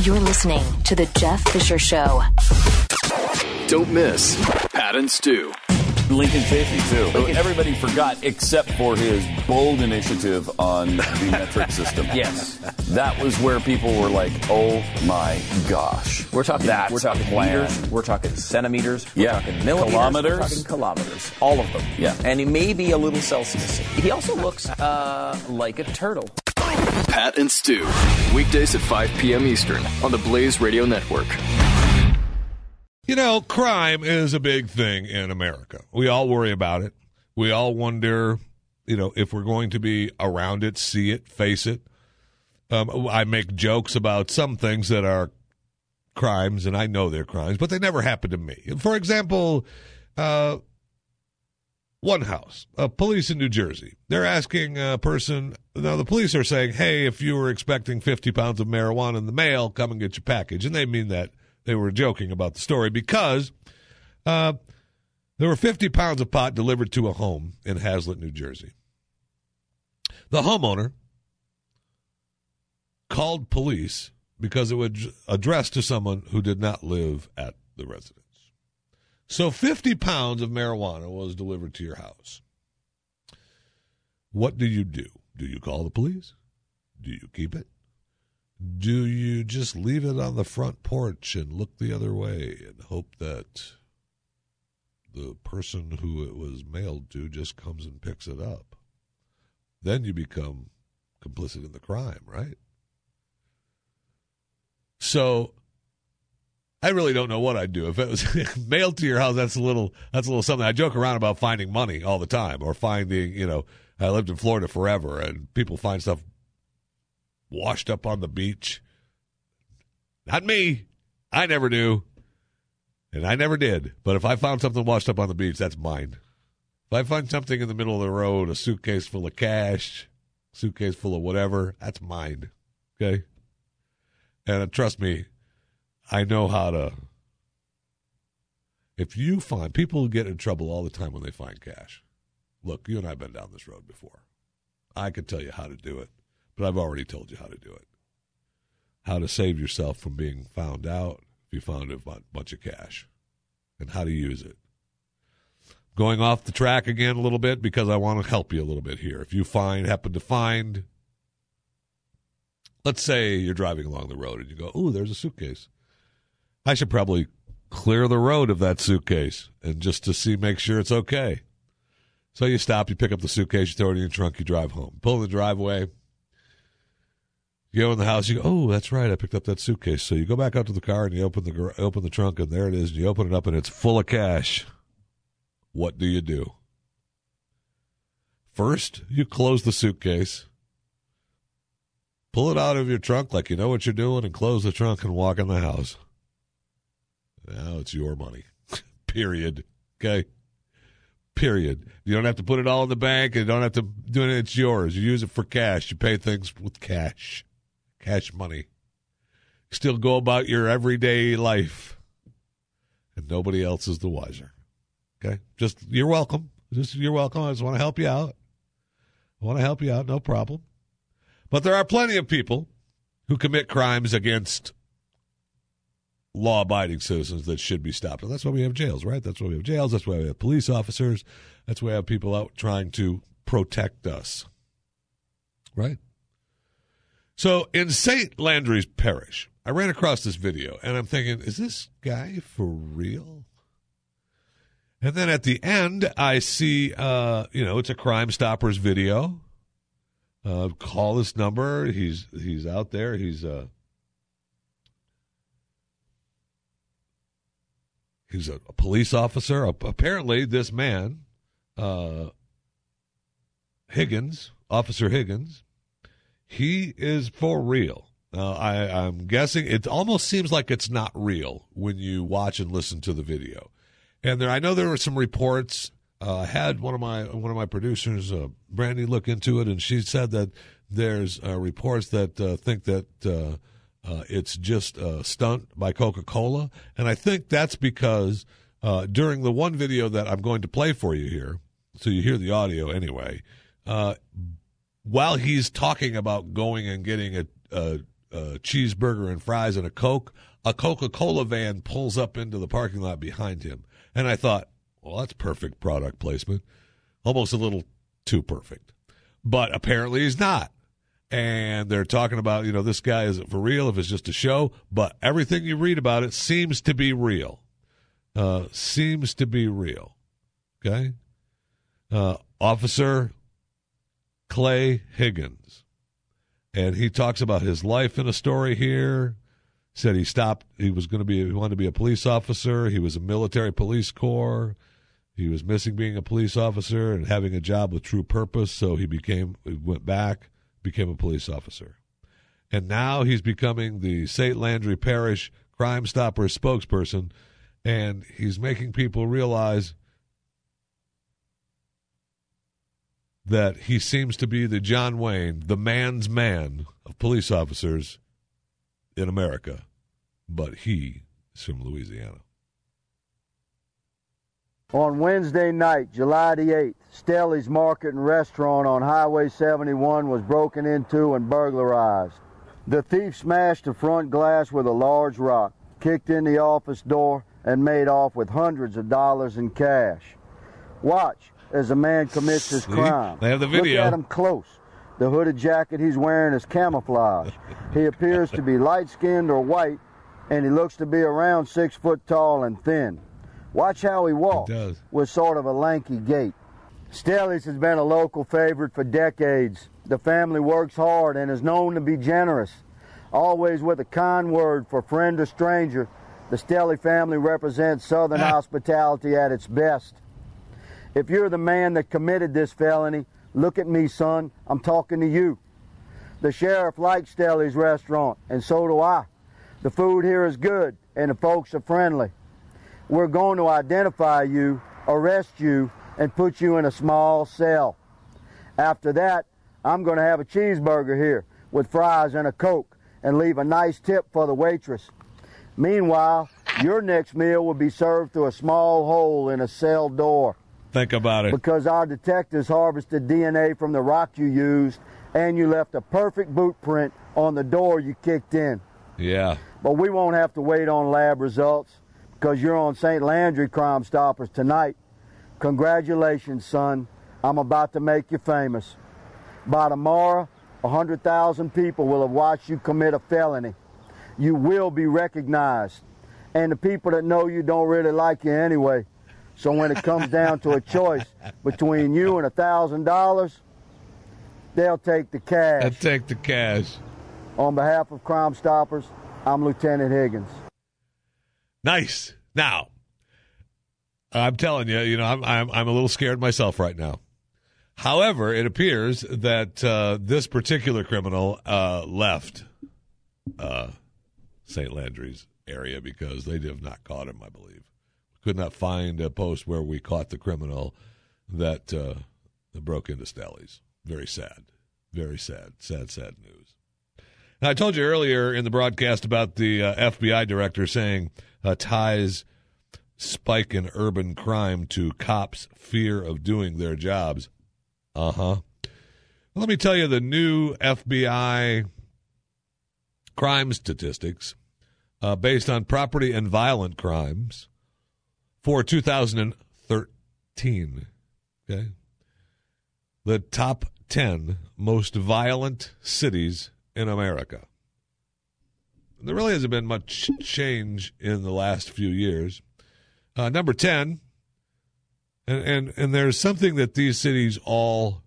You're listening to The Jeff Fisher Show. Don't miss Pat and Stu. Lincoln Chafee, too. Everybody forgot except for his bold initiative on the metric system. Yes. That was where people were like, oh my gosh. We're talking That's we're talking plan. meters, we're talking centimeters, we're Yeah. talking millimeters, Kilometers. we're talking kilometers, all of them. Yeah. And he may be a little Celsius. He also looks uh, like a turtle. Pat and Stu. Weekdays at 5 p.m. Eastern on the Blaze Radio Network. You know, crime is a big thing in America. We all worry about it. We all wonder, you know, if we're going to be around it, see it, face it. Um, I make jokes about some things that are crimes, and I know they're crimes, but they never happen to me. For example, uh, one house, uh, police in New Jersey. They're asking a person. Now the police are saying, "Hey, if you were expecting 50 pounds of marijuana in the mail, come and get your package." And they mean that they were joking about the story because uh, there were 50 pounds of pot delivered to a home in Hazlet, New Jersey. The homeowner called police because it was addressed to someone who did not live at the residence. So 50 pounds of marijuana was delivered to your house. What do you do? Do you call the police? Do you keep it? Do you just leave it on the front porch and look the other way and hope that the person who it was mailed to just comes and picks it up? Then you become complicit in the crime, right? So I really don't know what I'd do if it was mailed to your house. That's a little that's a little something. I joke around about finding money all the time, or finding you know I lived in Florida forever, and people find stuff washed up on the beach. Not me. I never do, and I never did. But if I found something washed up on the beach, that's mine. If I find something in the middle of the road, a suitcase full of cash, suitcase full of whatever, that's mine. Okay. And uh, trust me, I know how to. If you find people get in trouble all the time when they find cash. Look, you and I have been down this road before. I could tell you how to do it, but I've already told you how to do it. How to save yourself from being found out if you found a bunch of cash, and how to use it. Going off the track again a little bit because I want to help you a little bit here. If you find, happen to find let's say you're driving along the road and you go, "Ooh, there's a suitcase." I should probably clear the road of that suitcase and just to see, make sure it's okay. So you stop, you pick up the suitcase, you throw it in your trunk, you drive home. Pull in the driveway. You go in the house. You go, "Oh, that's right, I picked up that suitcase." So you go back out to the car and you open the open the trunk, and there it is. And you open it up, and it's full of cash. What do you do? First, you close the suitcase pull it out of your trunk like you know what you're doing and close the trunk and walk in the house. Now it's your money. Period. Okay. Period. You don't have to put it all in the bank you don't have to do it. It's yours. You use it for cash. You pay things with cash, cash money. Still go about your everyday life, and nobody else is the wiser. Okay. Just you're welcome. Just you're welcome. I just want to help you out. I want to help you out. No problem. But there are plenty of people who commit crimes against law abiding citizens that should be stopped. And that's why we have jails, right? That's why we have jails. That's why we have police officers. That's why we have people out trying to protect us. Right? So in St. Landry's Parish, I ran across this video and I'm thinking, is this guy for real? And then at the end, I see, uh, you know, it's a Crime Stoppers video. Uh, call this number. He's he's out there. He's uh he's a, a police officer. Apparently, this man, uh, Higgins, Officer Higgins, he is for real. Now, I, I'm guessing it almost seems like it's not real when you watch and listen to the video. And there, I know there were some reports. Uh, I had one of my one of my producers, uh, Brandy, look into it, and she said that there's uh, reports that uh, think that uh, it's just a stunt by Coca Cola, and I think that's because uh, during the one video that I'm going to play for you here, so you hear the audio anyway, uh, while he's talking about going and getting a, a, a cheeseburger and fries and a Coke, a Coca Cola van pulls up into the parking lot behind him. And I thought, well, that's perfect product placement. Almost a little too perfect. But apparently he's not. And they're talking about, you know, this guy is it for real if it's just a show? But everything you read about it seems to be real. Uh, seems to be real. Okay? Uh, Officer Clay Higgins. And he talks about his life in a story here. Said he stopped, he was going to be, he wanted to be a police officer. He was a military police corps. He was missing being a police officer and having a job with true purpose. So he became, he went back, became a police officer. And now he's becoming the St. Landry Parish Crime Stoppers spokesperson. And he's making people realize that he seems to be the John Wayne, the man's man of police officers in America, but he is from Louisiana. On Wednesday night, July the 8th, Stelly's Market and Restaurant on Highway 71 was broken into and burglarized. The thief smashed the front glass with a large rock, kicked in the office door, and made off with hundreds of dollars in cash. Watch as a man commits his crime. They have the video. Look at him close. The hooded jacket he's wearing is camouflage. he appears to be light skinned or white, and he looks to be around six foot tall and thin. Watch how he walks does. with sort of a lanky gait. Stelly's has been a local favorite for decades. The family works hard and is known to be generous. Always with a kind word for friend or stranger, the Stelly family represents Southern hospitality at its best. If you're the man that committed this felony, look at me, son. I'm talking to you. The sheriff likes Stelly's restaurant, and so do I. The food here is good, and the folks are friendly. We're going to identify you, arrest you, and put you in a small cell. After that, I'm going to have a cheeseburger here with fries and a Coke and leave a nice tip for the waitress. Meanwhile, your next meal will be served through a small hole in a cell door Think about it. because our detectives harvested DNA from the rock you used and you left a perfect boot print on the door you kicked in. Yeah. But we won't have to wait on lab results because you're on St. Landry Crime Stoppers tonight. Congratulations, son. I'm about to make you famous. By tomorrow, 100,000 people will have watched you commit a felony. You will be recognized. And the people that know you don't really like you anyway. So when it comes down to a choice between you and a $1,000, they'll take the cash. They'll take the cash. On behalf of Crime Stoppers, I'm Lieutenant Higgins. Nice. Now, I'm telling you, you know, I'm I'm I'm a little scared myself right now. However, it appears that uh, this particular criminal uh, left uh, St. Landry's area because they have not caught him. I believe could not find a post where we caught the criminal that uh, broke into Stelly's. Very sad. Very sad. Sad. Sad news. I told you earlier in the broadcast about the uh, FBI director saying uh, ties spike in urban crime to cops' fear of doing their jobs. Uh huh. Let me tell you the new FBI crime statistics uh, based on property and violent crimes for 2013. Okay. The top 10 most violent cities in America. There really hasn't been much change in the last few years. Uh, number 10, and, and, and there's something that these cities all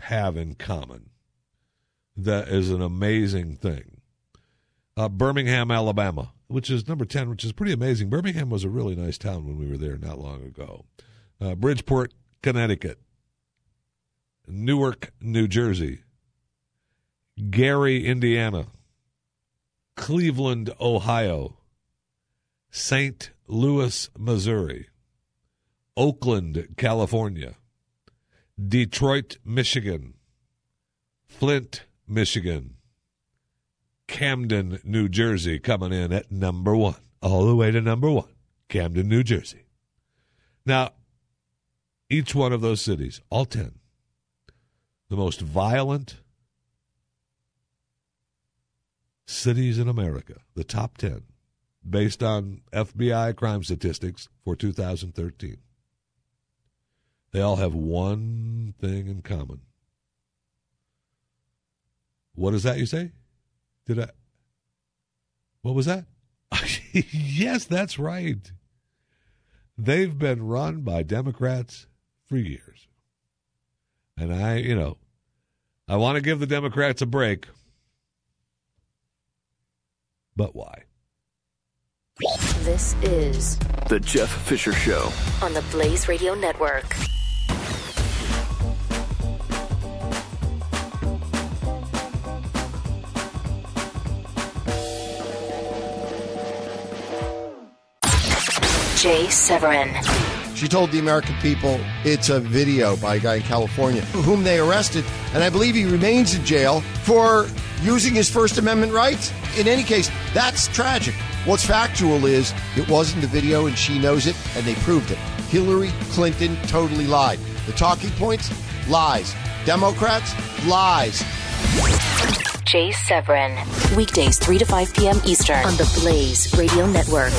have in common that is an amazing thing. Uh, Birmingham, Alabama, which is number 10, which is pretty amazing. Birmingham was a really nice town when we were there not long ago. Uh, Bridgeport, Connecticut. Newark, New Jersey. Gary, Indiana. Cleveland, Ohio. St. Louis, Missouri. Oakland, California. Detroit, Michigan. Flint, Michigan. Camden, New Jersey, coming in at number one, all the way to number one, Camden, New Jersey. Now, each one of those cities, all 10, the most violent cities in America, the top 10, based on FBI crime statistics for 2013. They all have one thing in common. What is that you say? Did I? What was that? yes, that's right. They've been run by Democrats for years. And I, you know, I want to give the Democrats a break. But why? This is The Jeff Fisher Show. on the Blaze Radio Network. Jay Severin, She told the American people it's a video by a guy in California whom they arrested, and I believe he remains in jail for using his First Amendment rights. In any case, that's tragic. What's factual is it wasn't a video, and she knows it, and they proved it. Hillary Clinton totally lied. The talking points? Lies. Democrats? Lies. Jay Severin. Weekdays 3 to 5 p.m. Eastern on the Blaze Radio Network.